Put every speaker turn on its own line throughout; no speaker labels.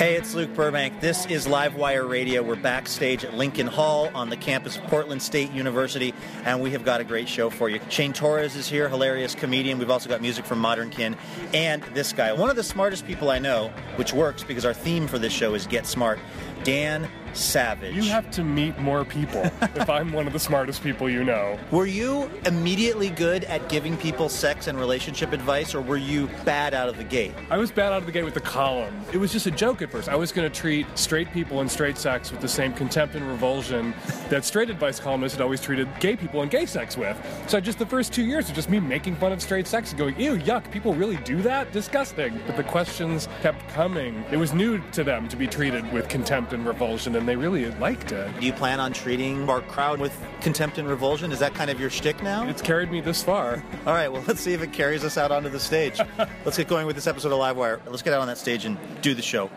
Hey, it's Luke Burbank. This is Livewire Radio. We're backstage at Lincoln Hall on the campus of Portland State University, and we have got a great show for you. Shane Torres is here, hilarious comedian. We've also got music from Modern Kin, and this guy, one of the smartest people I know, which works because our theme for this show is Get Smart. Dan Savage.
You have to meet more people if I'm one of the smartest people you know.
Were you immediately good at giving people sex and relationship advice, or were you bad out of the gate?
I was bad out of the gate with the column. It was just a joke at first. I was going to treat straight people and straight sex with the same contempt and revulsion that straight advice columnists had always treated gay people and gay sex with. So just the first two years was just me making fun of straight sex and going, ew, yuck, people really do that? Disgusting. But the questions kept coming. It was new to them to be treated with contempt and revulsion and they really liked it.
Do you plan on treating our crowd with contempt and revulsion? Is that kind of your shtick now?
It's carried me this far.
All right, well, let's see if it carries us out onto the stage. let's get going with this episode of Livewire. Let's get out on that stage and do the show.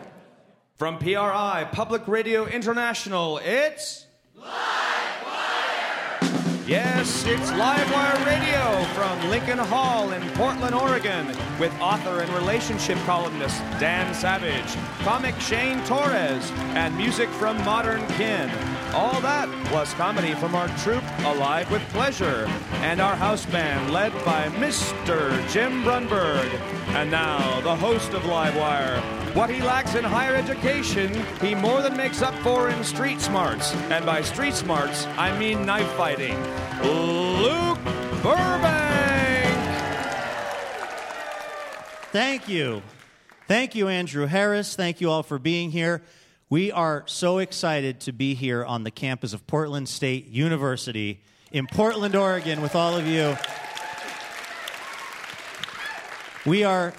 From PRI, Public Radio International, it's. Yes, it's Livewire Radio from Lincoln Hall in Portland, Oregon, with author and relationship columnist Dan Savage, comic Shane Torres, and music from Modern Kin. All that was comedy from our troupe Alive with Pleasure, and our house band led by Mr. Jim Brunberg. And now, the host of Livewire. What he lacks in higher education, he more than makes up for in street smarts. And by street smarts, I mean knife fighting. Luke Burbank!
Thank you. Thank you, Andrew Harris. Thank you all for being here. We are so excited to be here on the campus of Portland State University in Portland, Oregon, with all of you. We are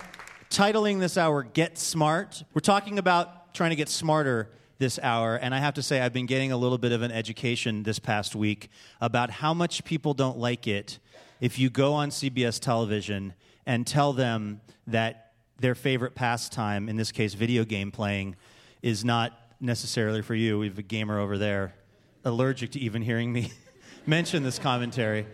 titling this hour Get Smart. We're talking about trying to get smarter this hour, and I have to say, I've been getting a little bit of an education this past week about how much people don't like it if you go on CBS television and tell them that their favorite pastime, in this case, video game playing, is not necessarily for you. We have a gamer over there allergic to even hearing me mention this commentary.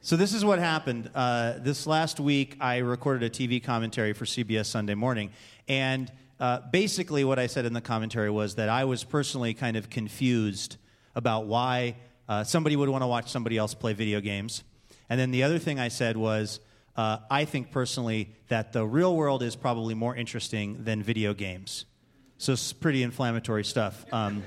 So this is what happened. Uh, this last week, I recorded a TV commentary for CBS Sunday Morning, and uh, basically, what I said in the commentary was that I was personally kind of confused about why uh, somebody would want to watch somebody else play video games. And then the other thing I said was, uh, I think personally that the real world is probably more interesting than video games. So it's pretty inflammatory stuff. Um,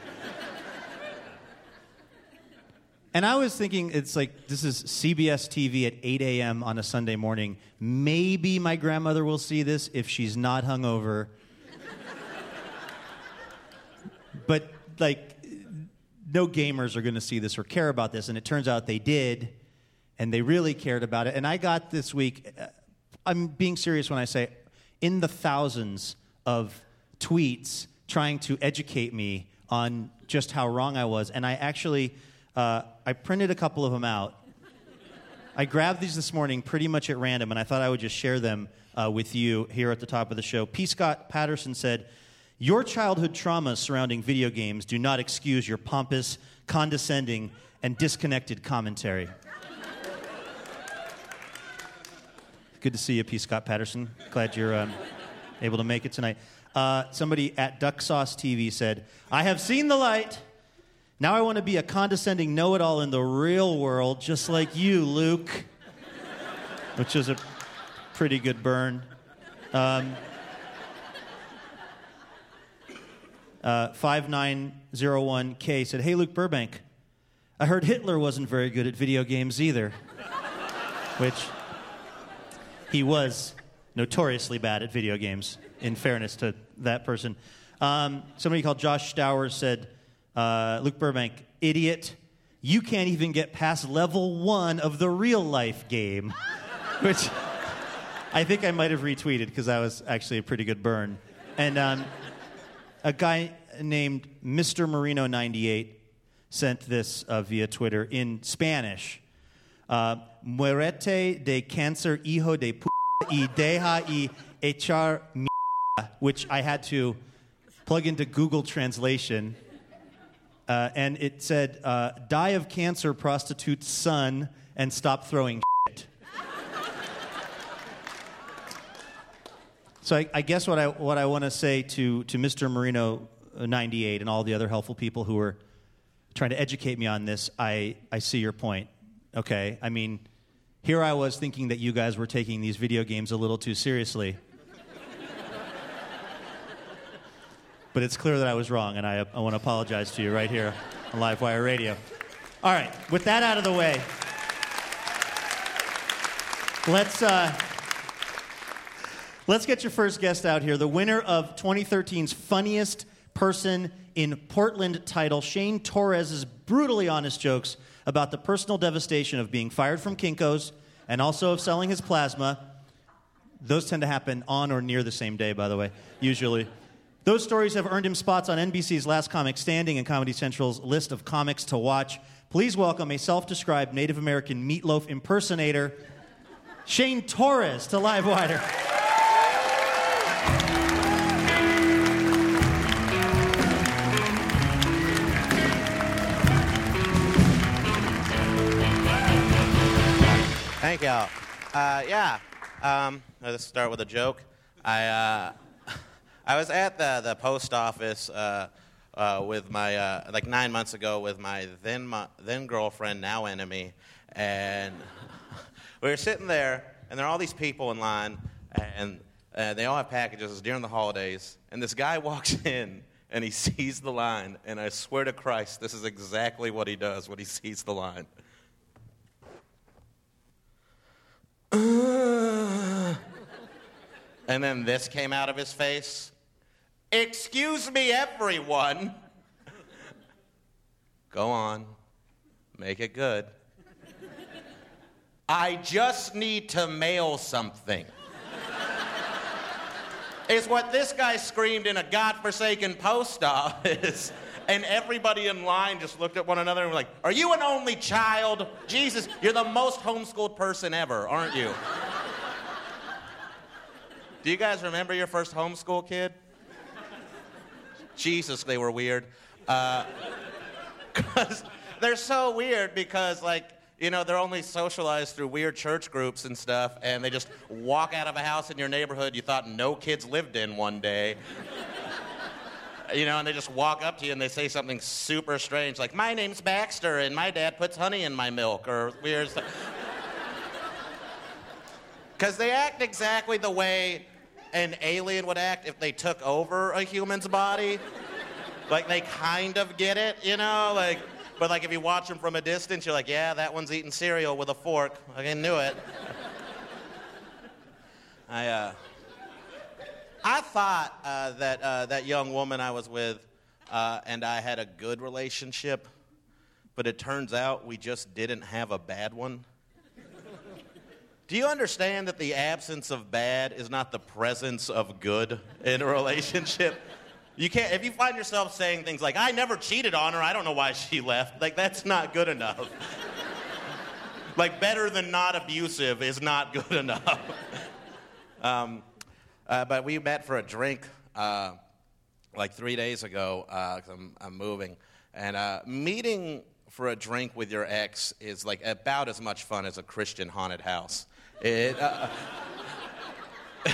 and I was thinking, it's like, this is CBS TV at 8 a.m. on a Sunday morning. Maybe my grandmother will see this if she's not hungover. but, like, no gamers are going to see this or care about this. And it turns out they did, and they really cared about it. And I got this week, uh, I'm being serious when I say, in the thousands of tweets trying to educate me on just how wrong I was. And I actually uh, I printed a couple of them out. I grabbed these this morning pretty much at random, and I thought I would just share them uh, with you here at the top of the show. P. Scott Patterson said, Your childhood traumas surrounding video games do not excuse your pompous, condescending, and disconnected commentary. Good to see you, P. Scott Patterson. Glad you're um, able to make it tonight. Uh, somebody at Duck Sauce TV said, I have seen the light. Now I want to be a condescending know it all in the real world, just like you, Luke. Which is a pretty good burn. Um, uh, 5901K said, Hey, Luke Burbank, I heard Hitler wasn't very good at video games either. Which he was notoriously bad at video games, in fairness to that person. Um, somebody called Josh Stowers said, uh, Luke Burbank, idiot. You can't even get past level one of the real life game, which I think I might have retweeted because that was actually a pretty good burn. And um, a guy named Mr. Marino98 sent this uh, via Twitter in Spanish. Uh, de cáncer hijo de p y deja y echar mierda, which I had to plug into Google Translation uh, and it said, uh, "Die of cancer, prostitute son, and stop throwing shit." So I, I guess what I what I want to say to to Mr. Marino uh, 98 and all the other helpful people who are trying to educate me on this, I I see your point. Okay, I mean, here I was thinking that you guys were taking these video games a little too seriously. But it's clear that I was wrong, and I, I want to apologize to you right here on Livewire Radio. All right, with that out of the way, let's uh, let's get your first guest out here. The winner of 2013's funniest person in Portland title, Shane Torres's brutally honest jokes about the personal devastation of being fired from Kinko's and also of selling his plasma. Those tend to happen on or near the same day, by the way, usually. Those stories have earned him spots on NBC's Last Comic Standing and Comedy Central's list of comics to watch. Please welcome a self described Native American meatloaf impersonator, Shane Torres, to Livewire.
Thank y'all. Uh, yeah, um, let's start with a joke. I, uh, I was at the, the post office uh, uh, with my, uh, like nine months ago with my then, mo- then girlfriend, now enemy, and we were sitting there, and there are all these people in line, and uh, they all have packages. During the holidays, and this guy walks in, and he sees the line, and I swear to Christ, this is exactly what he does when he sees the line. and then this came out of his face. Excuse me, everyone. Go on. Make it good. I just need to mail something. is what this guy screamed in a godforsaken post office. And everybody in line just looked at one another and were like, Are you an only child? Jesus, you're the most homeschooled person ever, aren't you? Do you guys remember your first homeschool kid? Jesus, they were weird. Because uh, they're so weird because, like, you know, they're only socialized through weird church groups and stuff, and they just walk out of a house in your neighborhood you thought no kids lived in one day you know, and they just walk up to you and they say something super strange, like, My name's Baxter, and my dad puts honey in my milk, or weird stuff. Because they act exactly the way an alien would act if they took over a human's body. like, they kind of get it, you know? Like, but like if you watch them from a distance, you're like, yeah, that one's eating cereal with a fork. I knew it. I, uh, I thought uh, that uh, that young woman I was with uh, and I had a good relationship, but it turns out we just didn't have a bad one. Do you understand that the absence of bad is not the presence of good in a relationship? You can't, if you find yourself saying things like, I never cheated on her, I don't know why she left, like, that's not good enough. like, better than not abusive is not good enough. Um, uh, but we met for a drink uh, like three days ago uh, I'm, I'm, moving. And uh, meeting for a drink with your ex is like about as much fun as a Christian haunted house. It, uh,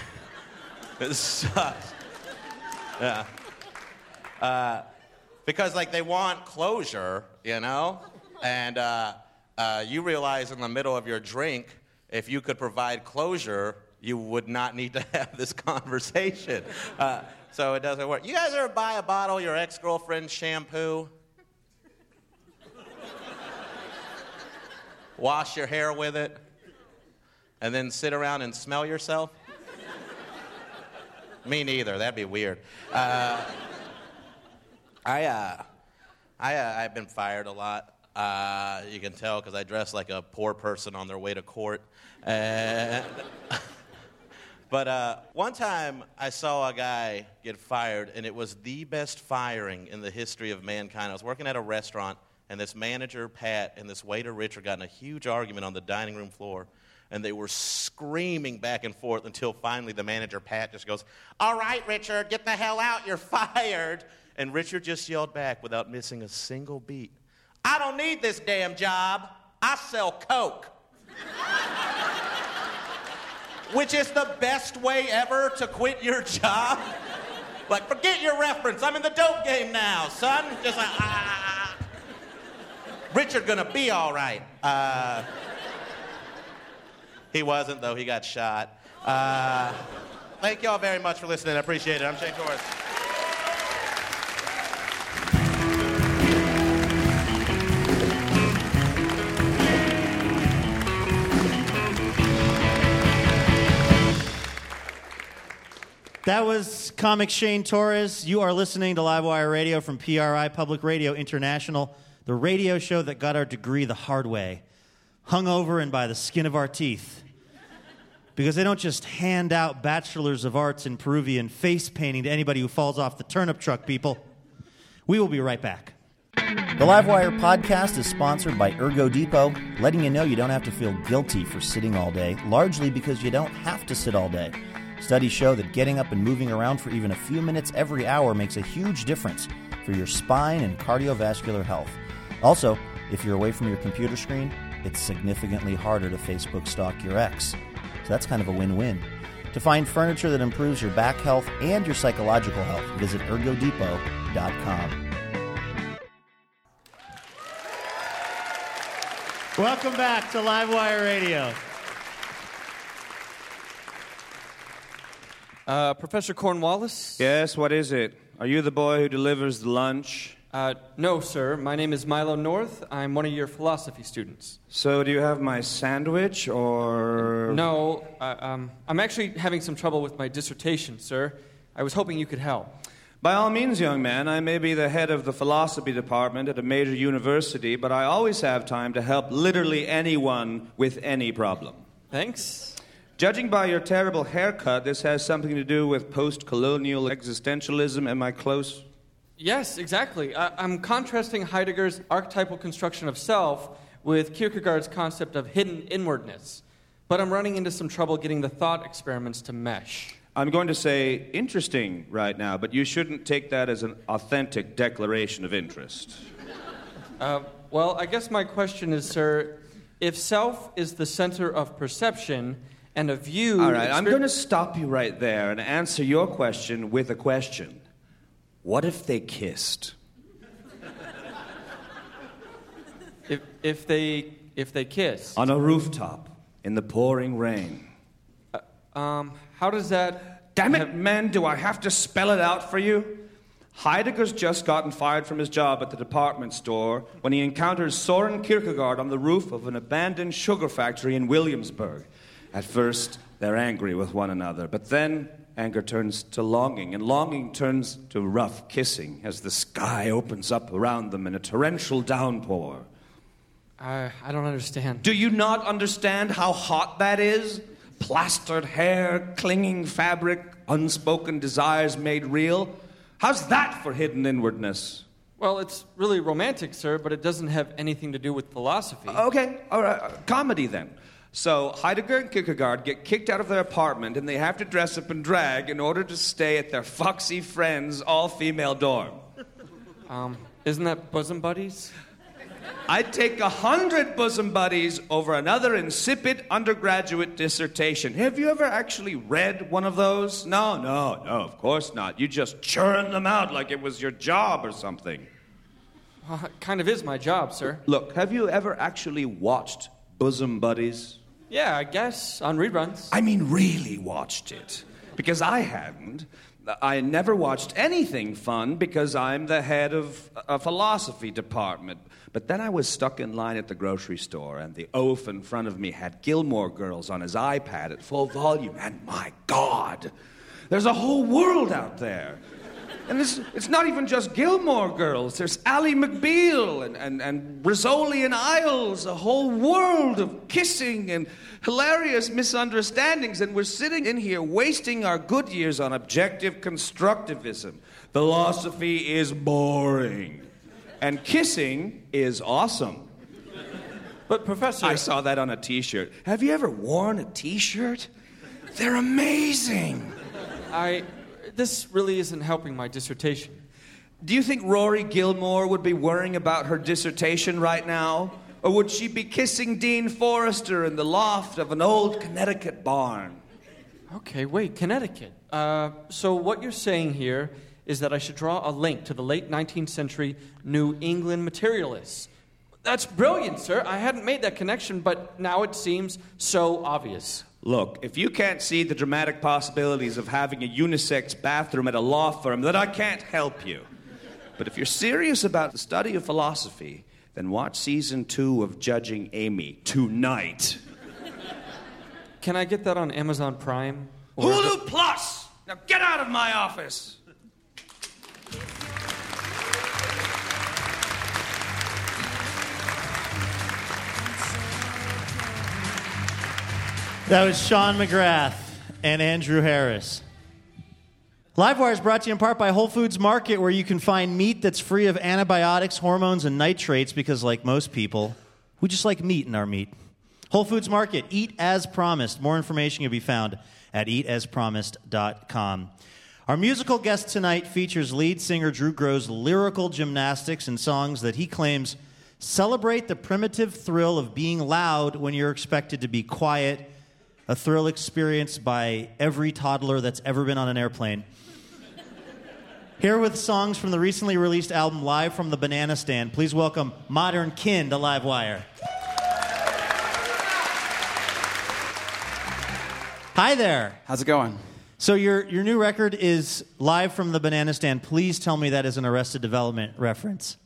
it sucks. Yeah. Uh, because like they want closure, you know, and you realize in the middle of your drink, if you could provide closure, you would not need to have this conversation. Uh, so it doesn't work. You guys ever buy a bottle your ex girlfriend's shampoo? Wash your hair with it? And then sit around and smell yourself? Me neither. That'd be weird. Uh, I, uh, I, uh, I've been fired a lot. Uh, you can tell because I dress like a poor person on their way to court. And But uh, one time I saw a guy get fired, and it was the best firing in the history of mankind. I was working at a restaurant, and this manager, Pat, and this waiter, Richard, got in a huge argument on the dining room floor. And they were screaming back and forth until finally the manager, Pat, just goes, All right, Richard, get the hell out. You're fired. And Richard just yelled back without missing a single beat I don't need this damn job. I sell Coke. which is the best way ever to quit your job. Like, forget your reference. I'm in the dope game now, son. Just like, ah. Richard gonna be all right. Uh, he wasn't, though. He got shot. Uh, thank y'all very much for listening. I appreciate it. I'm Shane Torres.
That was comic Shane Torres. You are listening to Livewire Radio from PRI Public Radio International, the radio show that got our degree the hard way, hungover and by the skin of our teeth. Because they don't just hand out bachelors of arts in Peruvian face painting to anybody who falls off the turnip truck, people. We will be right back.
The Livewire podcast is sponsored by Ergo Depot, letting you know you don't have to feel guilty for sitting all day, largely because you don't have to sit all day. Studies show that getting up and moving around for even a few minutes every hour makes a huge difference for your spine and cardiovascular health. Also, if you're away from your computer screen, it's significantly harder to Facebook stalk your ex. So that's kind of a win win. To find furniture that improves your back health and your psychological health, visit ergodepot.com.
Welcome back to Livewire Radio.
Uh, Professor Cornwallis?
Yes, what is it? Are you the boy who delivers the lunch?
Uh, no, sir. My name is Milo North. I'm one of your philosophy students.
So, do you have my sandwich or.
No, uh, um, I'm actually having some trouble with my dissertation, sir. I was hoping you could help.
By all means, young man, I may be the head of the philosophy department at a major university, but I always have time to help literally anyone with any problem.
Thanks.
Judging by your terrible haircut, this has something to do with post colonial existentialism. Am I close?
Yes, exactly. I- I'm contrasting Heidegger's archetypal construction of self with Kierkegaard's concept of hidden inwardness. But I'm running into some trouble getting the thought experiments to mesh.
I'm going to say interesting right now, but you shouldn't take that as an authentic declaration of interest.
Uh, well, I guess my question is, sir, if self is the center of perception and a view.
All right, I'm going to stop you right there and answer your question with a question. What if they kissed?
If, if they if they kiss,
On a rooftop in the pouring rain.
um, how does that?
Damn it,
have-
man, do I have to spell it out for you? Heidegger's just gotten fired from his job at the department store when he encounters Soren Kierkegaard on the roof of an abandoned sugar factory in Williamsburg. At first, they're angry with one another, but then anger turns to longing, and longing turns to rough kissing as the sky opens up around them in a torrential downpour.
I, I don't understand.
Do you not understand how hot that is? Plastered hair, clinging fabric, unspoken desires made real. How's that for hidden inwardness?
Well, it's really romantic, sir, but it doesn't have anything to do with philosophy.
Okay, all right, comedy then. So Heidegger and Kierkegaard get kicked out of their apartment and they have to dress up and drag in order to stay at their foxy friends' all female dorm.
Um, isn't that bosom buddies?
I'd take a hundred bosom buddies over another insipid undergraduate dissertation. Have you ever actually read one of those? No, no, no, of course not. You just churn them out like it was your job or something.
Uh, it kind of is my job, sir.
Look, have you ever actually watched Bosom Buddies?
Yeah, I guess on reruns.
I mean, really watched it. Because I hadn't. I never watched anything fun because I'm the head of a philosophy department. But then I was stuck in line at the grocery store, and the oaf in front of me had Gilmore Girls on his iPad at full volume. And my God, there's a whole world out there. And it's, it's not even just Gilmore Girls. There's Ally McBeal and, and, and Rizzoli and Isles, a whole world of kissing and hilarious misunderstandings. And we're sitting in here wasting our good years on objective constructivism. Philosophy is boring. And kissing is awesome.
But, Professor.
I saw that on a t shirt. Have you ever worn a t shirt? They're amazing.
I. This really isn't helping my dissertation.
Do you think Rory Gilmore would be worrying about her dissertation right now? Or would she be kissing Dean Forrester in the loft of an old Connecticut barn?
Okay, wait, Connecticut. Uh, so what you're saying here is that I should draw a link to the late 19th century New England materialists. That's brilliant, sir. I hadn't made that connection, but now it seems so obvious.
Look, if you can't see the dramatic possibilities of having a unisex bathroom at a law firm, then I can't help you. But if you're serious about the study of philosophy, then watch season two of Judging Amy tonight.
Can I get that on Amazon Prime?
Hulu Plus! Now get out of my office!
That was Sean McGrath and Andrew Harris. Livewire is brought to you in part by Whole Foods Market, where you can find meat that's free of antibiotics, hormones, and nitrates because, like most people, we just like meat in our meat. Whole Foods Market, eat as promised. More information can be found at eataspromised.com. Our musical guest tonight features lead singer Drew Grow's lyrical gymnastics and songs that he claims celebrate the primitive thrill of being loud when you're expected to be quiet, a thrill experienced by every toddler that's ever been on an airplane. Here with songs from the recently released album Live from the Banana Stand, please welcome Modern Kin to Livewire. Hi there.
How's it going?
So your your new record is Live from the Banana Stand. Please tell me that is an Arrested Development reference.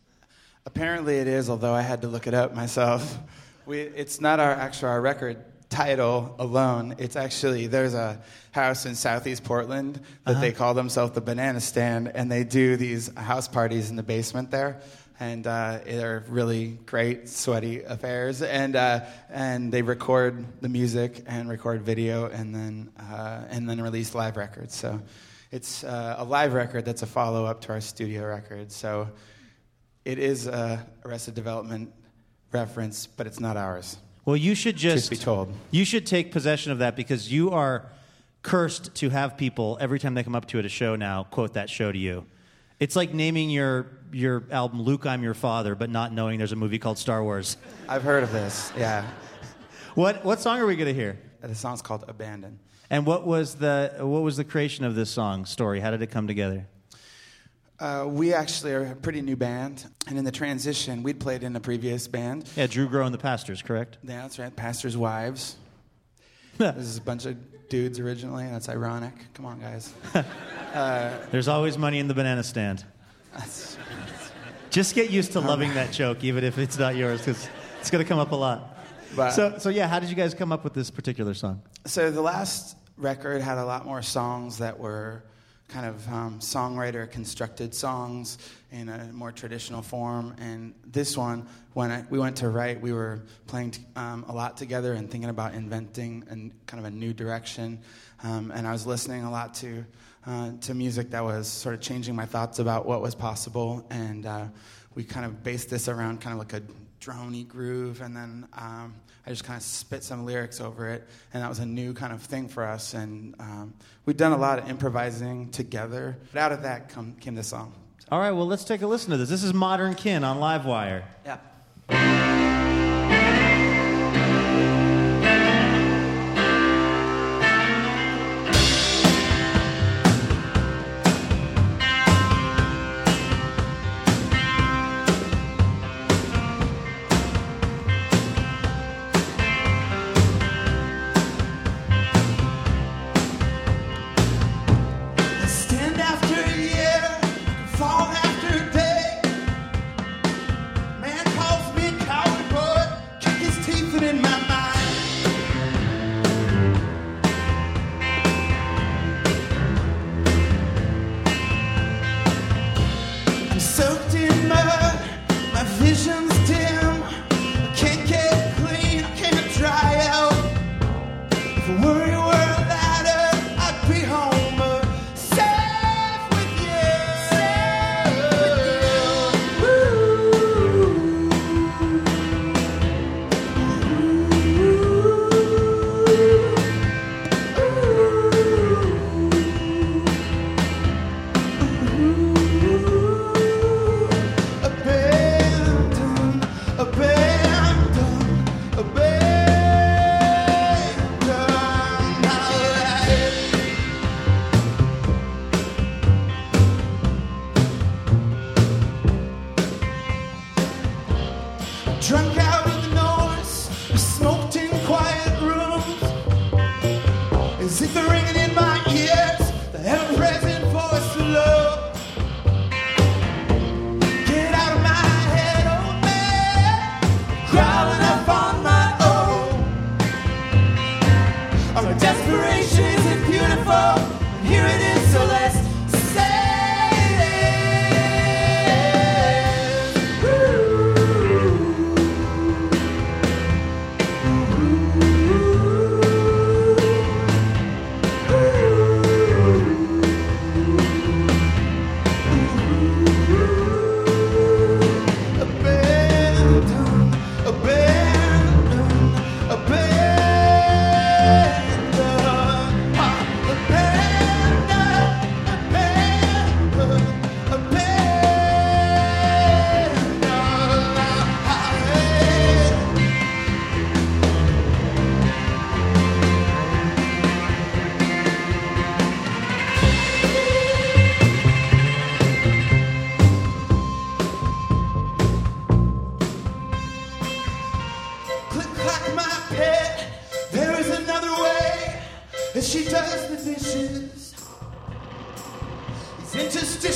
Apparently it is, although I had to look it up myself. We, it's not our actual our record title alone. It's actually there's a house in Southeast Portland that they call themselves the Banana Stand, and they do these house parties in the basement there. And uh, they're really great, sweaty affairs. And uh, and they record the music and record video, and then uh, and then release live records. So it's uh, a live record that's a follow up to our studio record. So it is a Arrested Development reference, but it's not ours.
Well, you should just
be told.
You should take possession of that because you are cursed to have people every time they come up to you at a show now quote that show to you. It's like naming your your album "Luke, I'm Your Father," but not knowing there's a movie called Star Wars.
I've heard of this. Yeah,
What what song are we going to hear?
Uh, the song's called "Abandon."
And what was the what was the creation of this song story? How did it come together?
Uh, we actually are a pretty new band, and in the transition, we'd played in a previous band.
Yeah, Drew Grow and the Pastors, correct?
Yeah, that's right. Pastors' wives. this is a bunch of dudes originally. That's ironic. Come on, guys.
There's always money in the banana stand.
That's-
Just get used to loving that joke, even if it's not yours, because it's going to come up a lot.
But-
So, so yeah, how did you guys come up with this particular song?
So the last record had a lot more songs that were kind of um, songwriter constructed songs in a more traditional form. And this one, when I, we went to write, we were playing t- um, a lot together and thinking about inventing and kind of a new direction. Um, and I was listening a lot to uh, to music that was sort of changing my thoughts about what was possible. And uh, we kind of based this around kind of like a droney groove, and then um, I just kind of spit some lyrics over it, and that was a new kind of thing for us. And um, we'd done a lot of improvising together. But out of that come, came this song.
All right, well, let's take a listen to this. This is Modern Kin on Livewire.
Yeah.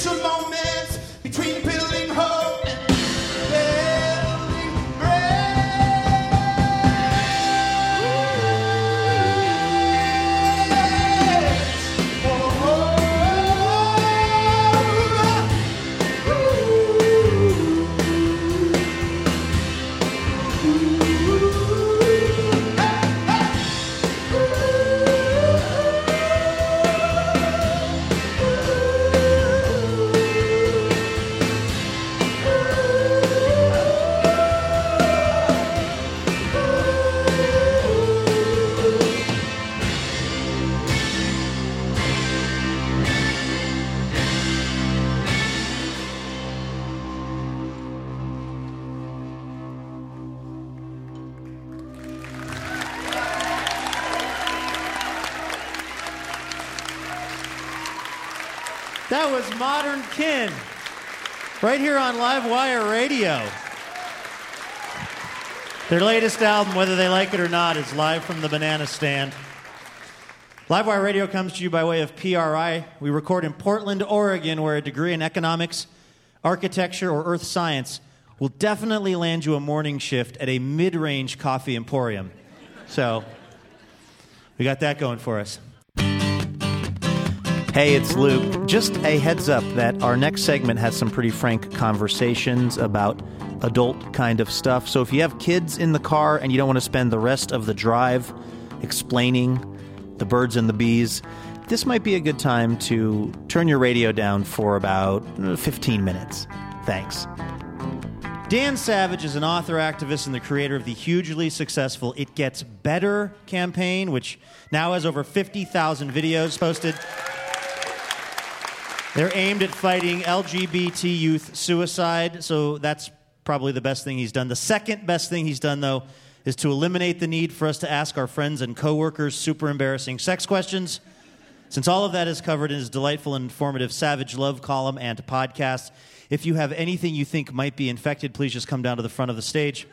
Interstitial
right here on Live Wire Radio. Their latest album, whether they like it or not, is live from the banana stand. Livewire Radio comes to you by way of PRI. We record in Portland, Oregon, where a degree in economics, architecture, or earth science will definitely land you a morning shift at a mid range coffee emporium. So, we got that going for us. Hey, it's Luke. Just a heads up that our next segment has some pretty frank conversations about adult kind of stuff. So if you have kids in the car and you don't want to spend the rest of the drive explaining the birds and the bees, this might be a good time to turn your radio down for about uh, 15 minutes. Thanks. Dan Savage is an author, activist, and the creator of the hugely successful It Gets Better campaign, which now has over 50,000 videos posted. They're aimed at fighting LGBT youth suicide, so that's probably the best thing he's done. The second best thing he's done, though, is to eliminate the need for us to ask our friends and coworkers super embarrassing sex questions. Since all of that is covered in his delightful and informative Savage Love column and podcast, if you have anything you think might be infected, please just come down to the front of the stage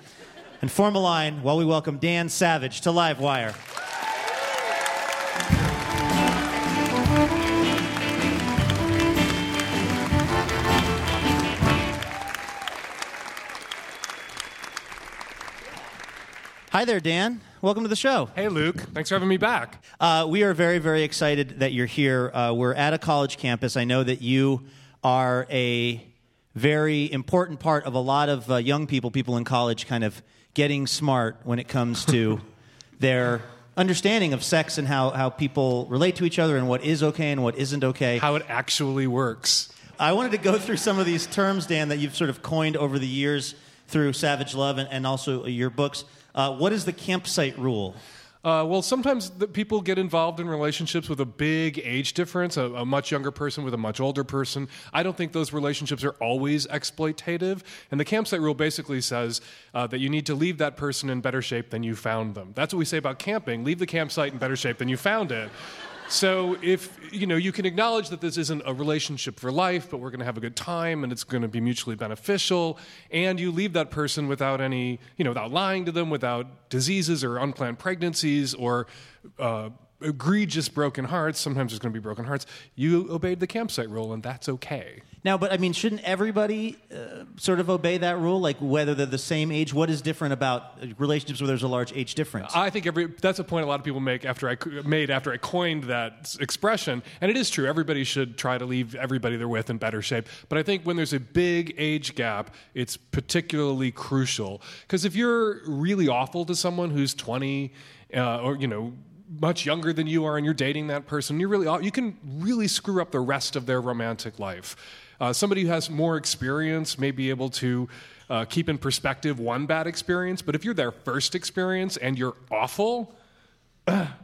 and form a line while we welcome Dan Savage to Livewire. Hi there, Dan. Welcome to the show.
Hey, Luke. Thanks for having me back.
Uh, we are very, very excited that you're here. Uh, we're at a college campus. I know that you are a very important part of a lot of uh, young people, people in college, kind of getting smart when it comes to their understanding of sex and how, how people relate to each other and what is okay and what isn't okay.
How it actually works.
I wanted to go through some of these terms, Dan, that you've sort of coined over the years through Savage Love and, and also your books. Uh, what is the campsite rule?
Uh, well, sometimes people get involved in relationships with a big age difference, a, a, much younger person with a much older person. I don't think those relationships are always exploitative. And the campsite rule basically says uh, that you need to leave that person in better shape than you found them. That's what we say about camping leave the campsite in better shape than you found it. So if you know you can acknowledge that this isn't a relationship for life, but we're going to have a good time and it's going to be mutually beneficial, and you leave that person without any, you know, without lying to them, without diseases or unplanned pregnancies or uh, egregious broken hearts. Sometimes there's going to be broken hearts. You obeyed the campsite rule, and that's okay.
Now, but I mean, shouldn't everybody uh, sort of obey that rule? Like whether they're the same age? What is different about relationships where there's a large age difference?
I think every that's a point a lot of people make after I made after I coined that expression, and it is true. Everybody should try to leave everybody they're with in better shape. But I think when there's a big age gap, it's particularly crucial because if you're really awful to someone who's 20 uh, or you know much younger than you are and you're dating that person you really you can really screw up the rest of their romantic life uh, somebody who has more experience may be able to uh, keep in perspective one bad experience, but if you're their first experience and you're awful,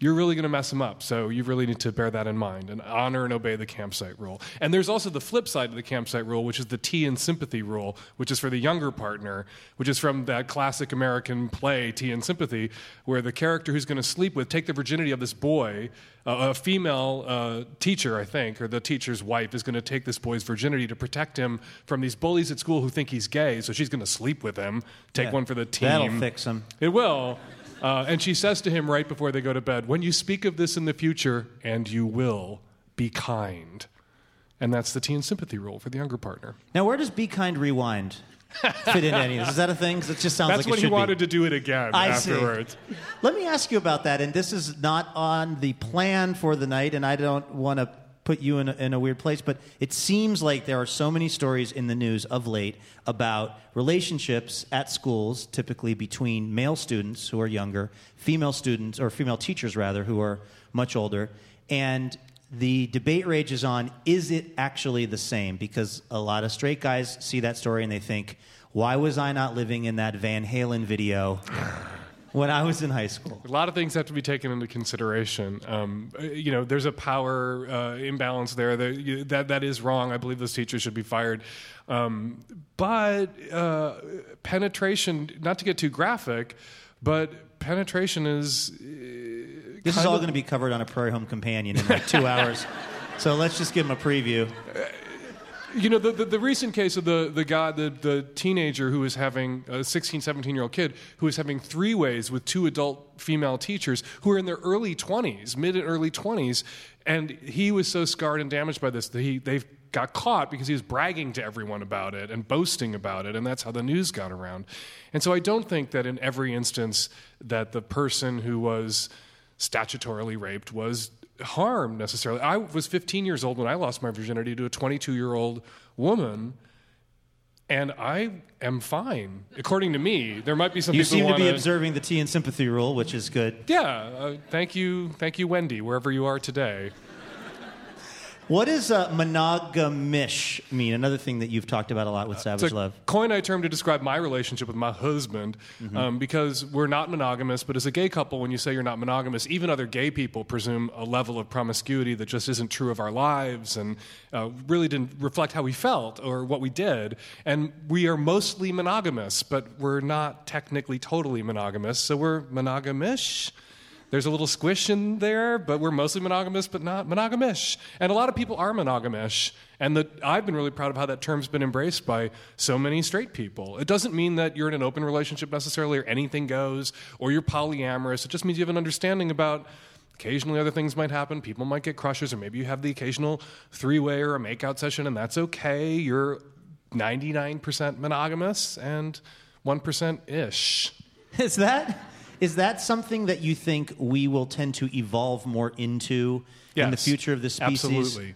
you're really going to mess them up. So you really need to bear that in mind and honor and obey the campsite rule. And there's also the flip side of the campsite rule, which is the tea and sympathy rule, which is for the younger partner, which is from that classic American play, Tea and Sympathy, where the character who's going to sleep with take the virginity of this boy. Uh, a female uh, teacher, I think, or the teacher's wife, is going to take this boy's virginity to protect him from these bullies at school who think he's gay. So she's going to sleep with him, take
Yeah.
one for the team.
That'll fix him.
It will. Uh, and she says to him right before they go to bed, When you speak of this in the future, and you will, be kind. And that's the tea and sympathy rule for the younger partner.
Now, where does Be Kind Rewind fit into any of this? Is that a thing? 'Cause it just sounds
That's
like it
when he
should be.
wanted to do it again
I see.
afterwards.
Let me ask you about that. And this is not on the plan for the night, and I don't want to put you in a, in a weird place, but it seems like there are so many stories in the news of late about relationships at schools, typically between male students who are younger, female students, or female teachers rather, who are much older. And the debate rages on is it actually the same? Because a lot of straight guys see that story and they think, why was I not living in that Van Halen video when I was in high school?
A lot of things have to be taken into consideration. Um, uh, you know, there's a power uh, imbalance there. That, you- that that is wrong. I believe this teacher should be fired. Um, but uh, penetration, not to get too graphic, but penetration is.
This is all going to be covered on a Prairie Home Companion in like two hours. So let's just give them a preview.
You know, the, the, the recent case of the, the guy, the, the teenager who was having, a 16, 17 year old kid, who was having three ways with two adult female teachers who were in their early 20s, mid and early 20s. And he was so scarred and damaged by this that he, they got caught because he was bragging to everyone about it and boasting about it. And that's how the news got around. And so I don't think that in every instance that the person who was statutorily raped was harmed necessarily. I was 15 years old when I lost my virginity to a 22 year old woman, and I am fine. According to me, there might be some
You seem to
wanna,
be observing the tea and sympathy rule, which is good.
Yeah, uh, thank you, thank you, Wendy, wherever you are today.
What does uh, monogamish mean? Another thing that you've talked about a lot with Savage
It's a
Love.
coin I term to describe my relationship with my husband
Mm-hmm.
um, because we're not monogamous, but as a gay couple, when you say you're not monogamous, even other gay people presume a level of promiscuity that just isn't true of our lives and uh, really didn't reflect how we felt or what we did. And we are mostly monogamous, but we're not technically totally monogamous, so we're monogamish. There's a little squish in there, but we're mostly monogamous, but not monogamish. And a lot of people are monogamish. And the, I've been really proud of how that term's been embraced by so many straight people. It doesn't mean that you're in an open relationship necessarily, or anything goes, or you're polyamorous. It just means you have an understanding about occasionally other things might happen. People might get crushes, or maybe you have the occasional three way or a makeout session, and that's okay. You're 99% monogamous and 1% ish.
Is that is that something that you think we will tend to evolve more into in the future of the species?
Absolutely.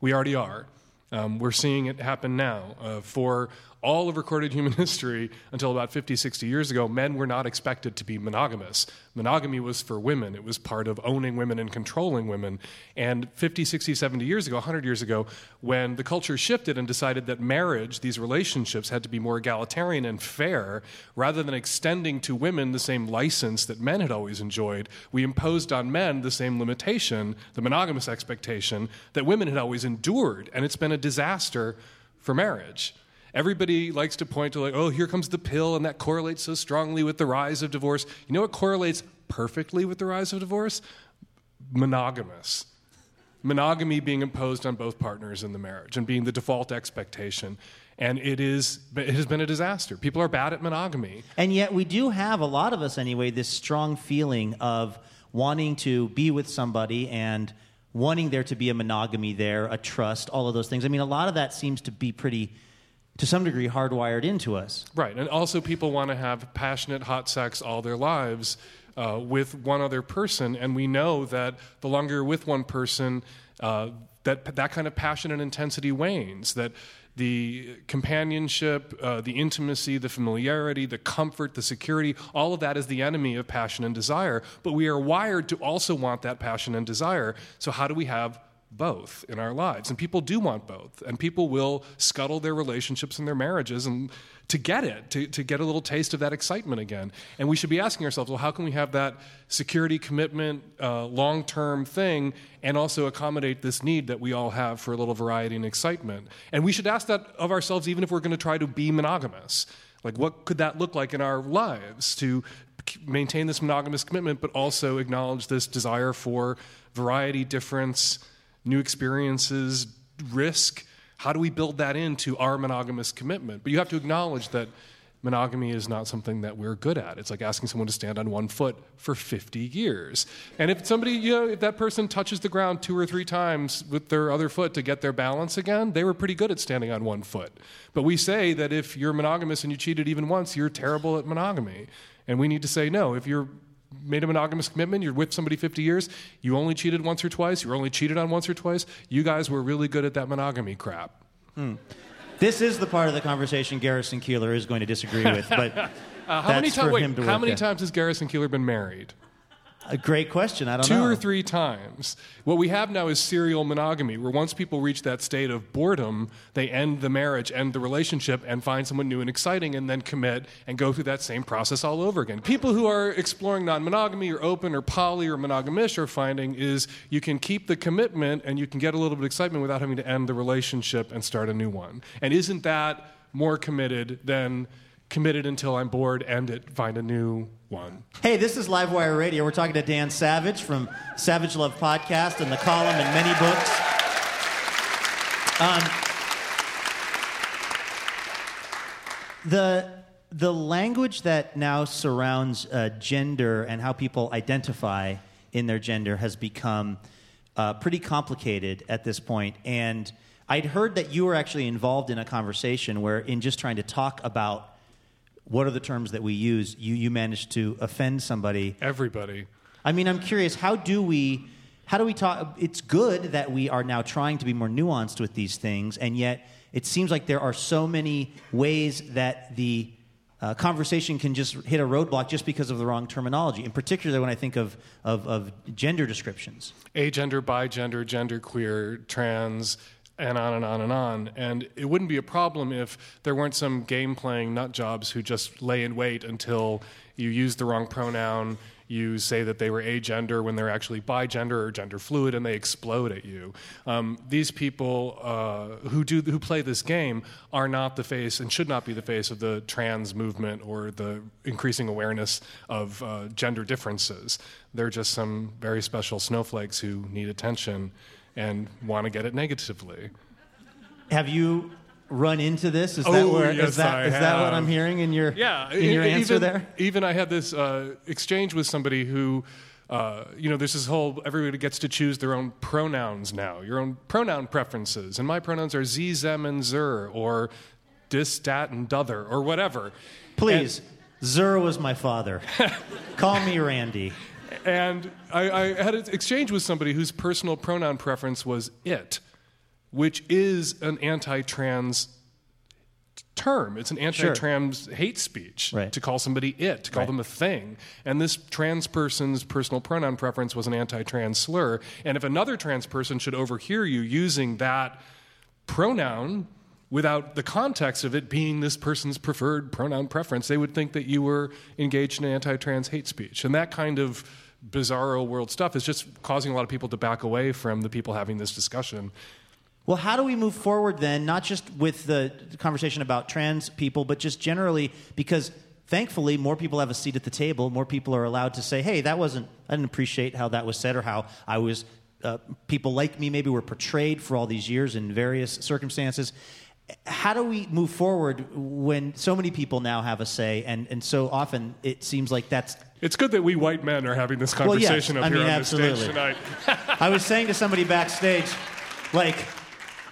We already are. Um, we're seeing it happen now. Uh, for all of recorded human history until about 50, 60 years ago, men were not expected to be monogamous. Monogamy was for women, it was part of owning women and controlling women. And 50, 60, 70 years ago, 100 years ago, when the culture shifted and decided that marriage, these relationships, had to be more egalitarian and fair, rather than extending to women the same license that men had always enjoyed, we imposed on men the same limitation, the monogamous expectation, that women had always endured. And it's been a disaster for marriage. Everybody likes to point to, like, oh, here comes the pill, and that correlates so strongly with the rise of divorce. You know what correlates perfectly with the rise of divorce? Monogamous. Monogamy being imposed on both partners in the marriage and being the default expectation. And it, is, it has been a disaster. People are bad at monogamy.
And yet, we do have a lot of us anyway. This strong feeling of wanting to be with somebody and wanting there to be a monogamy there, a trust, all of those things. I mean, a lot of that seems to be pretty, to some degree, hardwired into us.
Right, and also people want to have passionate, hot sex all their lives uh, with one other person, and we know that the longer you're with one person, uh, that that kind of passion and intensity wanes. That the companionship, uh, the intimacy, the familiarity, the comfort, the security, all of that is the enemy of passion and desire. But we are wired to also want that passion and desire. So how do we have both in our lives. And people do want both. And people will scuttle their relationships and their marriages and to get it to, to get a little taste of that excitement again. And we should be asking ourselves well how can we have that security commitment uh, long-term thing and also accommodate this need that we all have for a little variety and excitement? And we should ask that of ourselves even if we're going to try to be monogamous. Like what could that look like in our lives to maintain this monogamous commitment but also acknowledge this desire for variety difference new experiences, risk. How do we build that into our monogamous commitment? But you have to acknowledge that monogamy is not something that we're good at. It's like asking someone to stand on one foot for 50 years. And if somebody, you know, if that person touches the ground two or three times with their other foot to get their balance again, they were pretty good at standing on one foot. But we say that if you're monogamous and you cheated even once, you're terrible at monogamy. And we need to say no. If you're made a monogamous commitment, you're with somebody 50 years, you only cheated once or twice, you were only cheated on once or twice, you guys were really good at that monogamy crap.
This is the part of the conversation Garrison Keillor is going to disagree with, but
Uh, how many, ti-
for
wait, how many times has Garrison Keillor been married?
A great question. I don't
Two
know.
or three times. What we have now is serial monogamy, where once people reach that state of boredom, they end the marriage, end the relationship, and find someone new and exciting, and then commit and go through that same process all over again. People who are exploring non monogamy or open or poly or monogamish are finding is you can keep the commitment and you can get a little bit of excitement without having to end the relationship and start a new one. And isn't that more committed than committed until I'm bored, end it, find a new one?
Hey, this is Livewire Radio. We're talking to Dan Savage from Savage Love Podcast and the column and many books. Um, the the language that now surrounds uh, gender and how people identify in their gender has become uh, pretty complicated at this point. And I'd heard that you were actually involved in a conversation where, in just trying to talk about what are the terms that we use, you you managed to offend somebody.
Everybody.
I mean, I'm curious. How do we? How do we talk? It's good that we are now trying to be more nuanced with these things, and yet it seems like there are so many ways that the uh, conversation can just hit a roadblock just because of the wrong terminology. In particular, when I think of of, of gender descriptions.
agender, bigender, genderqueer, trans, and on and on and on. And it wouldn't be a problem if there weren't some game playing nut jobs who just lay in wait until you use the wrong pronoun. You say that they were agender when they're actually bigender or gender fluid, and they explode at you. Um, these people uh, who do who play this game are not the face and should not be the face of the trans movement or the increasing awareness of uh, gender differences. They're just some very special snowflakes who need attention and want to get it negatively.
Have you run into this? Is that
Oh,
where?
yes,
is that is that what. I'm hearing in your
Yeah,
in your
e-
answer
even,
there?
Even I had this uh, exchange with somebody who, uh, you know, there's this whole everybody gets to choose their own pronouns now, your own pronoun preferences, and my pronouns are z, zem, and zer, or dis, dat, and dother, or whatever.
Please, Zur was my father. Call me Randy.
And I, I had an exchange with somebody whose personal pronoun preference was it, which is an anti trans term. It's an anti trans hate speech
Right.
to call somebody it, to call
Right.
them a thing. And this trans person's personal pronoun preference was an anti trans slur. And if another trans person should overhear you using that pronoun, Without the context of it being this person's preferred pronoun preference, they would think that you were engaged in anti trans hate speech. And that kind of bizarro world stuff is just causing a lot of people to back away from the people having this discussion.
Well, how do we move forward then, not just with the conversation about trans people, but just generally because thankfully more people have a seat at the table, more people are allowed to say, hey, that wasn't, I didn't appreciate how that was said or how I was, uh, people like me maybe were portrayed for all these years in various circumstances. How do we move forward when so many people now have a say, and, and so often it seems like that's
It's good that we white men are having this
Well, yes,
conversation up
I
here
mean,
on the stage
absolutely.
tonight.
I was saying to somebody backstage, like,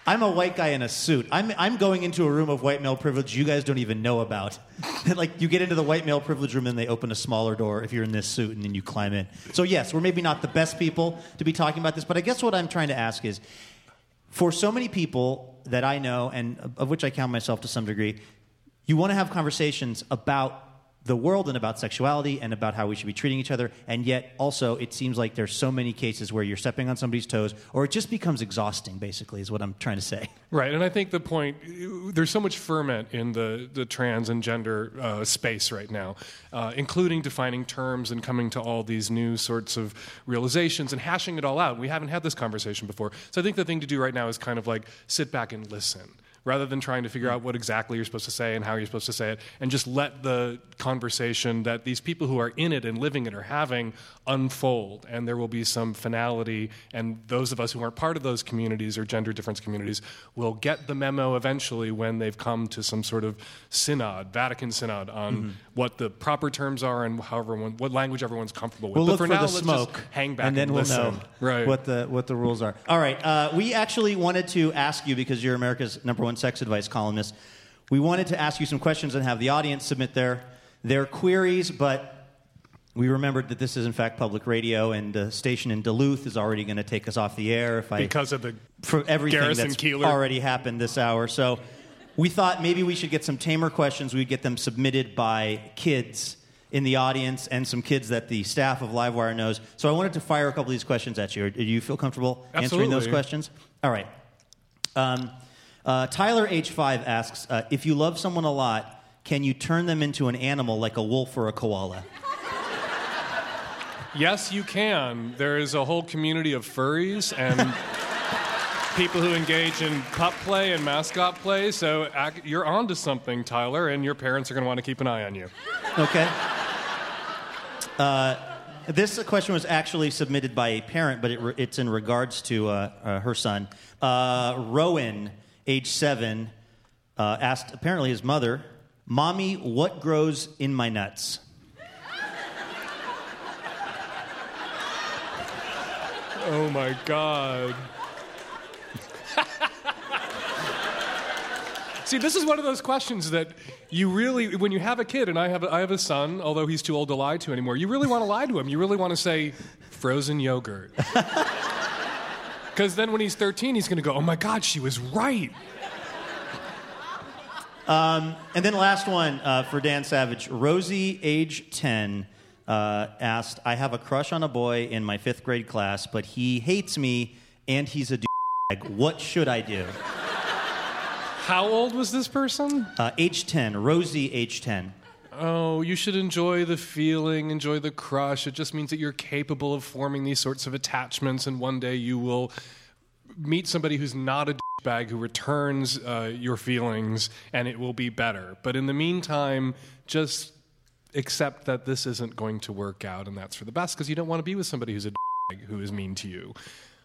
I'm a white guy in a suit. I'm, I'm going into a room of white male privilege you guys don't even know about. like, you get into the white male privilege room and they open a smaller door if you're in this suit and then you climb in. So, yes, we're maybe not the best people to be talking about this, but I guess what I'm trying to ask is for so many people that I know, and of which I count myself to some degree, you want to have conversations about the world and about sexuality and about how we should be treating each other, and yet also it seems like there's so many cases where you're stepping on somebody's toes, or it just becomes exhausting. Basically, is what I'm trying to say.
Right, and I think the point there's so much ferment in the, the trans and gender uh, space right now, uh, including defining terms and coming to all these new sorts of realizations and hashing it all out. We haven't had this conversation before. So I think the thing to do right now is kind of like sit back and listen. Rather than trying to figure out what exactly you're supposed to say and how you're supposed to say it, and just let the conversation that these people who are in it and living it are having unfold. And there will be some finality, and those of us who aren't part of those communities or gender difference communities will get the memo eventually when they've come to some sort of synod, Vatican synod, on
Mm-hmm.
what the proper terms are and how everyone, what language everyone's comfortable with.
We'll
but
look
for,
for
now,
the
let's
smoke,
just hang back
and then we'll
listen.
know
right.
what the what the rules are. All right, uh, we actually wanted to ask you because you're America's number one sex advice columnist. We wanted to ask you some questions and have the audience submit their their queries, but we remembered that this is in fact public radio, and the station in Duluth is already going to take us off the air if I
because of the
for everything
Garrison
that's
Keillor.
already happened this hour. So we thought maybe we should get some tamer questions. We'd get them submitted by kids in the audience and some kids that the staff of Livewire knows. So I wanted to fire a couple of these questions at you. Do you feel comfortable answering those questions? All right. Um, uh, Tyler H5 asks uh, If you love someone a lot, can you turn them into an animal like a wolf or a koala?
Yes, you can. There is a whole community of furries and people who engage in pup play and mascot play. So ac- you're onto something, Tyler, and your parents are going to want to keep an eye on you.
Okay. Uh, this question was actually submitted by a parent, but it re- it's in regards to uh, uh, her son. Uh, Rowan, age seven, uh, asked apparently his mother, Mommy, what grows in my nuts?
Oh my God. See, this is one of those questions that you really, when you have a kid, and I have a, I have a son, although he's too old to lie to anymore, you really want to lie to him. You really want to say frozen yogurt. Because then when he's 13, he's going to go, oh my God, she was right.
Um, and then last one uh, for Dan Savage. Rosie, age 10, uh, asked, I have a crush on a boy in my fifth grade class, but he hates me and he's a douchebag. What should I do?
How old was this person?
Uh, age 10. Rosie, age 10.
Oh, you should enjoy the feeling, enjoy the crush. It just means that you're capable of forming these sorts of attachments, and one day you will meet somebody who's not a bag who returns uh, your feelings, and it will be better. But in the meantime, just accept that this isn't going to work out, and that's for the best because you don't want to be with somebody who's a bag who is mean to you.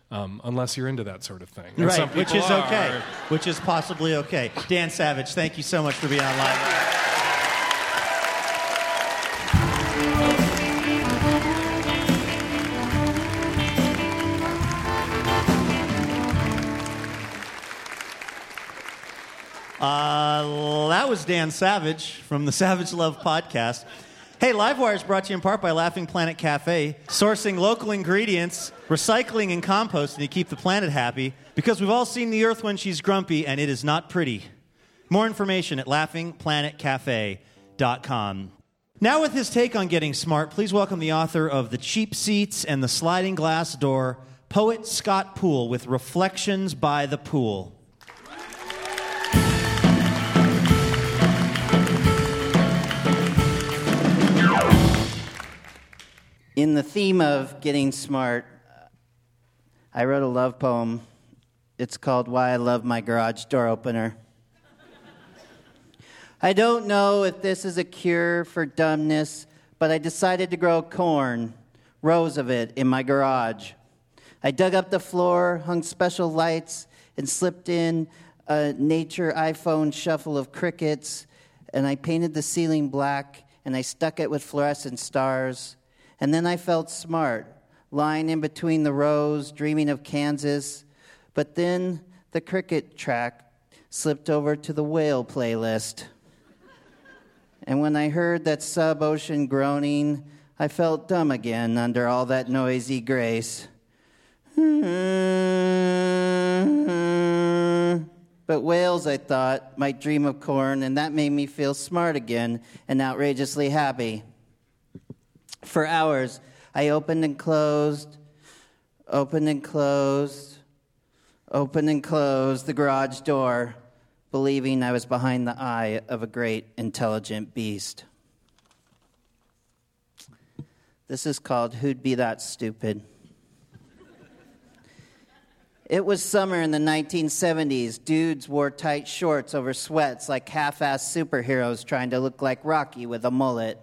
Um, unless you're into that sort of thing. And
Right, which is
are.
okay. Which is possibly okay. Dan Savage, thank you so much for being on live. Uh, that was Dan Savage from the Savage Love podcast. Hey, Livewire is brought to you in part by Laughing Planet Cafe, sourcing local ingredients, recycling and composting to keep the planet happy. Because we've all seen the Earth when she's grumpy, and it is not pretty. More information at laughingplanetcafe.com. Now, with his take on getting smart, please welcome the author of The Cheap Seats and the Sliding Glass Door, poet Scott Poole, with Reflections by the Pool.
In the theme of getting smart, I wrote a love poem. It's called Why I Love My Garage Door Opener. I don't know if this is a cure for dumbness, but I decided to grow corn, rows of it, in my garage. I dug up the floor, hung special lights, and slipped in a nature iPhone shuffle of crickets, and I painted the ceiling black, and I stuck it with fluorescent stars. And then I felt smart, lying in between the rows, dreaming of Kansas. But then the cricket track slipped over to the whale playlist. And when I heard that sub ocean groaning, I felt dumb again under all that noisy grace. But whales, I thought, might dream of corn, and that made me feel smart again and outrageously happy. For hours, I opened and closed, opened and closed, opened and closed the garage door, believing I was behind the eye of a great intelligent beast. This is called Who'd Be That Stupid? It was summer in the 1970s. Dudes wore tight shorts over sweats like half assed superheroes trying to look like Rocky with a mullet.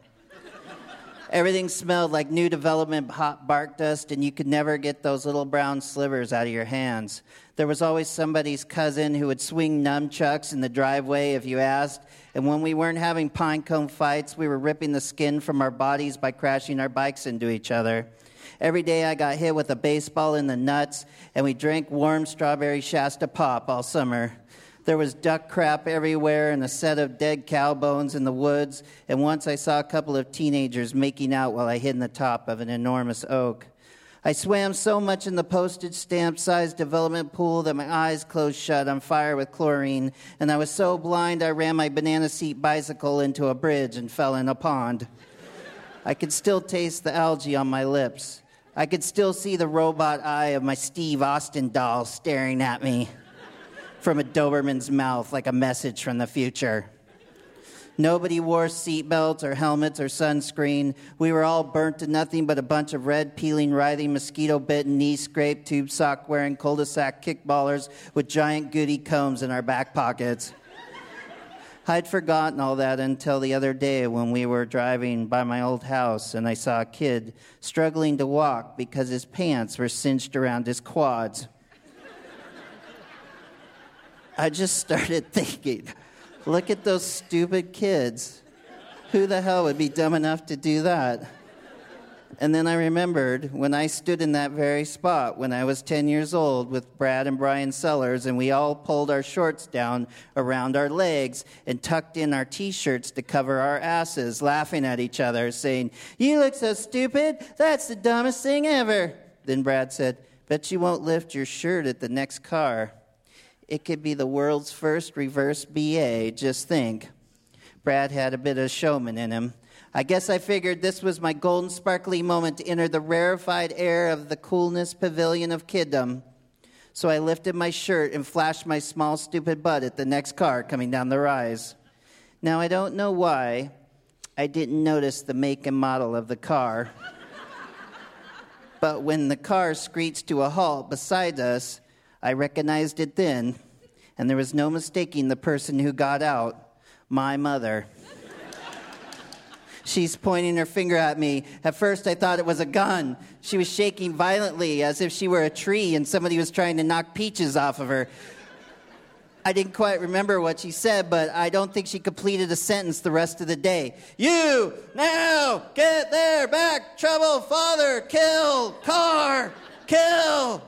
Everything smelled like new development hot bark dust, and you could never get those little brown slivers out of your hands. There was always somebody's cousin who would swing nunchucks in the driveway if you asked. And when we weren't having pine cone fights, we were ripping the skin from our bodies by crashing our bikes into each other. Every day I got hit with a baseball in the nuts, and we drank warm strawberry Shasta pop all summer. There was duck crap everywhere and a set of dead cow bones in the woods, and once I saw a couple of teenagers making out while I hid in the top of an enormous oak. I swam so much in the postage stamp sized development pool that my eyes closed shut on fire with chlorine, and I was so blind I ran my banana seat bicycle into a bridge and fell in a pond. I could still taste the algae on my lips. I could still see the robot eye of my Steve Austin doll staring at me from a Doberman's mouth like a message from the future. Nobody wore seatbelts or helmets or sunscreen. We were all burnt to nothing but a bunch of red, peeling, writhing, mosquito bitten, knee scraped, tube sock wearing cul de sac kickballers with giant goody combs in our back pockets. I'd forgotten all that until the other day when we were driving by my old house and I saw a kid struggling to walk because his pants were cinched around his quads. I just started thinking, look at those stupid kids. Who the hell would be dumb enough to do that? And then I remembered when I stood in that very spot when I was 10 years old with Brad and Brian Sellers, and we all pulled our shorts down around our legs and tucked in our t shirts to cover our asses, laughing at each other, saying, You look so stupid. That's the dumbest thing ever. Then Brad said, Bet you won't lift your shirt at the next car. It could be the world's first reverse BA, just think. Brad had a bit of showman in him. I guess I figured this was my golden sparkly moment to enter the rarefied air of the coolness pavilion of kiddom. So I lifted my shirt and flashed my small, stupid butt at the next car coming down the rise. Now, I don't know why I didn't notice the make and model of the car. but when the car screeched to a halt beside us, I recognized it then, and there was no mistaking the person who got out my mother. She's pointing her finger at me. At first, I thought it was a gun. She was shaking violently as if she were a tree and somebody was trying to knock peaches off of her. I didn't quite remember what she said, but I don't think she completed a sentence the rest of the day. You now get there, back, trouble, father, kill, car, kill.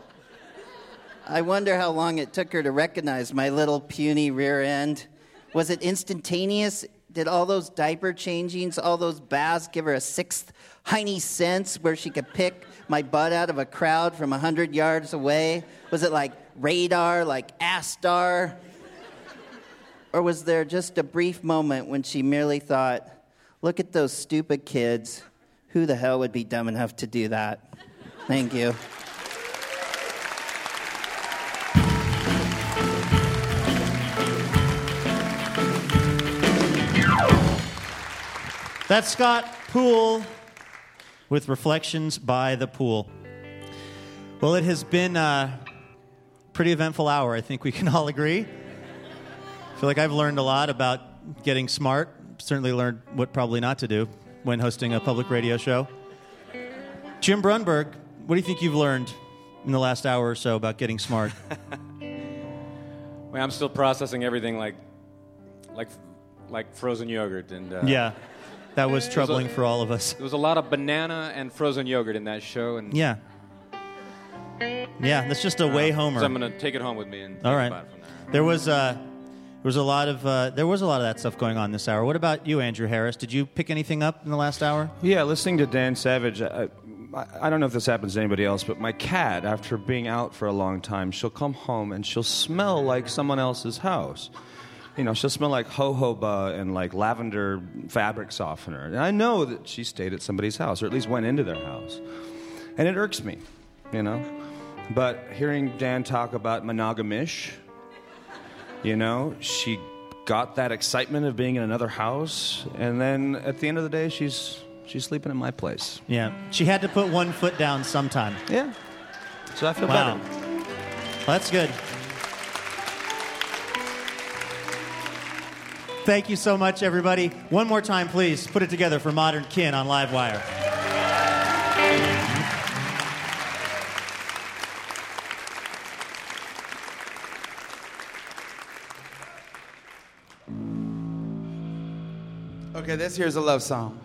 I wonder how long it took her to recognize my little puny rear end. Was it instantaneous? Did all those diaper changings, all those baths give her a sixth hiney sense where she could pick my butt out of a crowd from a hundred yards away? Was it like radar, like Astar? Or was there just a brief moment when she merely thought, look at those stupid kids? Who the hell would be dumb enough to do that? Thank you.
That's Scott Poole with Reflections by the Pool. Well, it has been a pretty eventful hour. I think we can all agree. I feel like I've learned a lot about getting smart. Certainly learned what probably not to do when hosting a public radio show. Jim Brunberg, what do you think you've learned in the last hour or so about getting smart?
Well, I'm still processing everything like, like, like frozen yogurt and. Uh,
yeah, that was
There's a-
troubling for all of us.
There was a lot of banana and frozen yogurt in that show, and
Yeah. Yeah, that's just a way homer.
So I'm gonna take it home with me and.
all right.
about it from there.
There was uh, there was a lot of uh, there was a lot of that stuff going on this hour. What about you, Andrew Harris? Did you pick anything up in the last hour?
Yeah, listening to Dan Savage, I, I, I don't know if this happens to anybody else, but my cat, after being out for a long time, she'll come home and she'll smell like someone else's house. You know, she'll smell like jojoba and like lavender fabric softener. And I know that she stayed at somebody's house, or at least went into their house. And it irks me, you know? But hearing Dan talk about monogamish, you know, she got that excitement of being in another house, and then at the end of the day, she's she's sleeping in my place.
Yeah, she had to put one foot down sometime.
Yeah, so I feel
Wow.
better.
That's good. Thank you so much, everybody. One more time, please, put it together for Modern Kin on Livewire.
Okay, this here's a love song.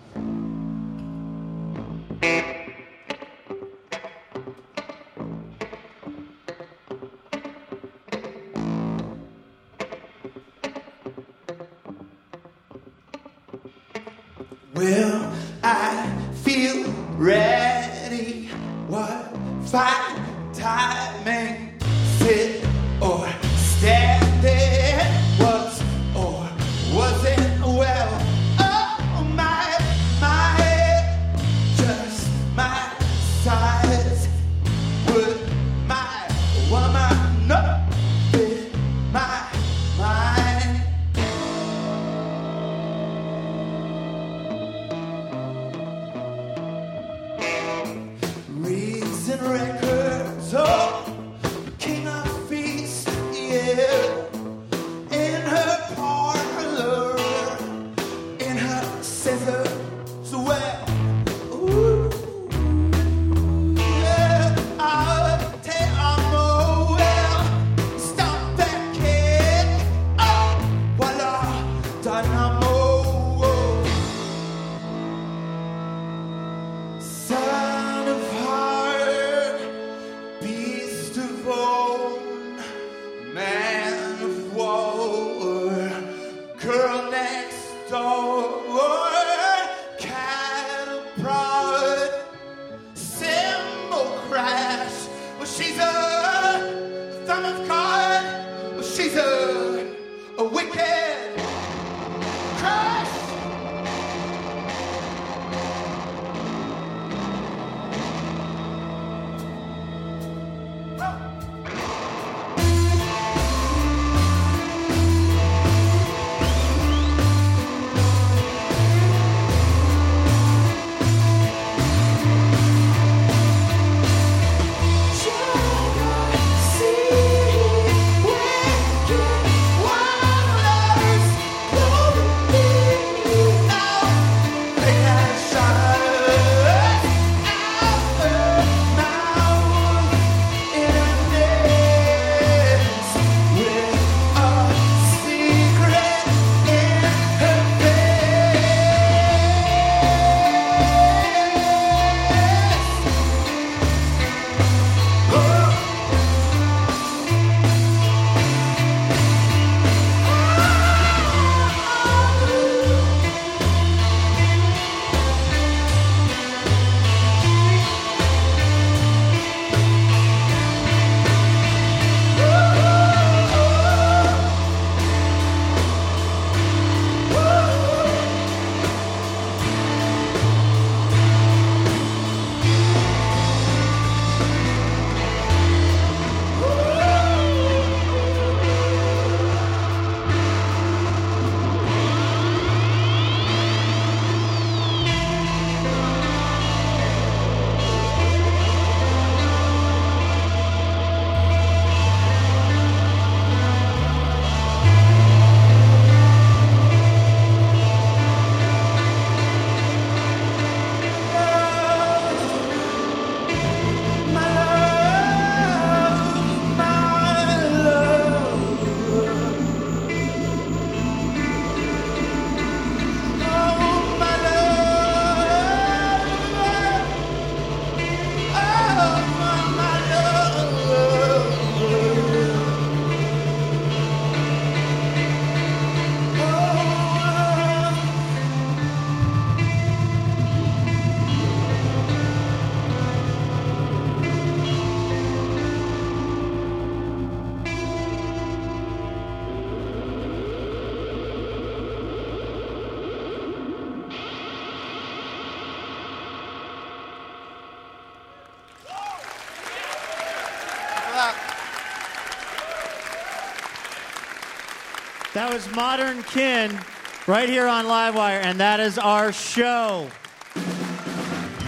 That
was Modern Kin right here on Livewire, and that is our show.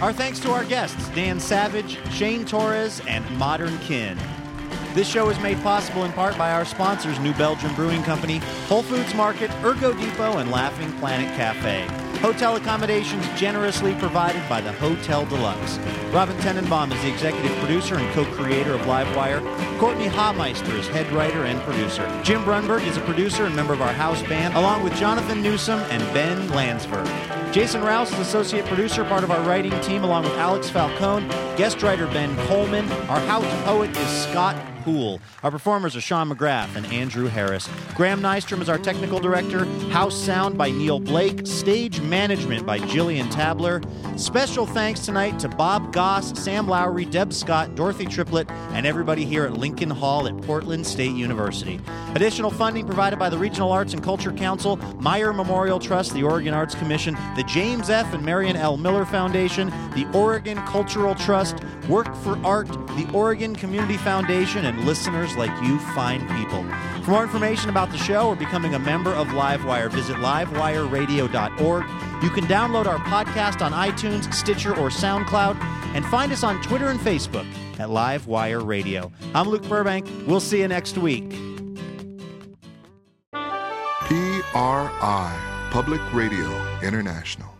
Our thanks to our guests, Dan Savage, Shane Torres, and Modern Kin. This show is made possible in part by our sponsors, New Belgium Brewing Company, Whole Foods Market, Ergo Depot, and Laughing Planet Cafe. Hotel accommodations generously provided by the Hotel Deluxe. Robin Tenenbaum is the executive producer and co-creator of Livewire. Courtenay Hameister is head writer and producer. Jim Brunberg is a producer and member of our house band, along with Jonathan Newsom and Ben Lansberg. Jason Rouse is associate producer, part of our writing team, along with Alex Falcone. Guest writer Ben Coleman. Our house poet is Scott Our performers are Sean McGrath and Andrew Harris. Graham Nystrom is our technical director. House sound by Neil Blake. Stage management by Jillian Tabler. Special thanks tonight to Bob Goss, Sam Lowry, Deb Scott, Dorothy Triplett, and everybody here at Lincoln Hall at Portland State University. Additional funding provided by the Regional Arts and Culture Council, Meyer Memorial Trust, the Oregon Arts Commission, the James F. and Marion L. Miller Foundation, the Oregon Cultural Trust, Work for Art, the Oregon Community Foundation, and listeners like you find people. For more information about the show or becoming a member of Livewire, visit livewireradio.org. You can download our podcast on iTunes, Stitcher, or SoundCloud, and find us on Twitter and Facebook at Livewire Radio. I'm Luke Burbank. We'll see you next week.
PRI, Public Radio International.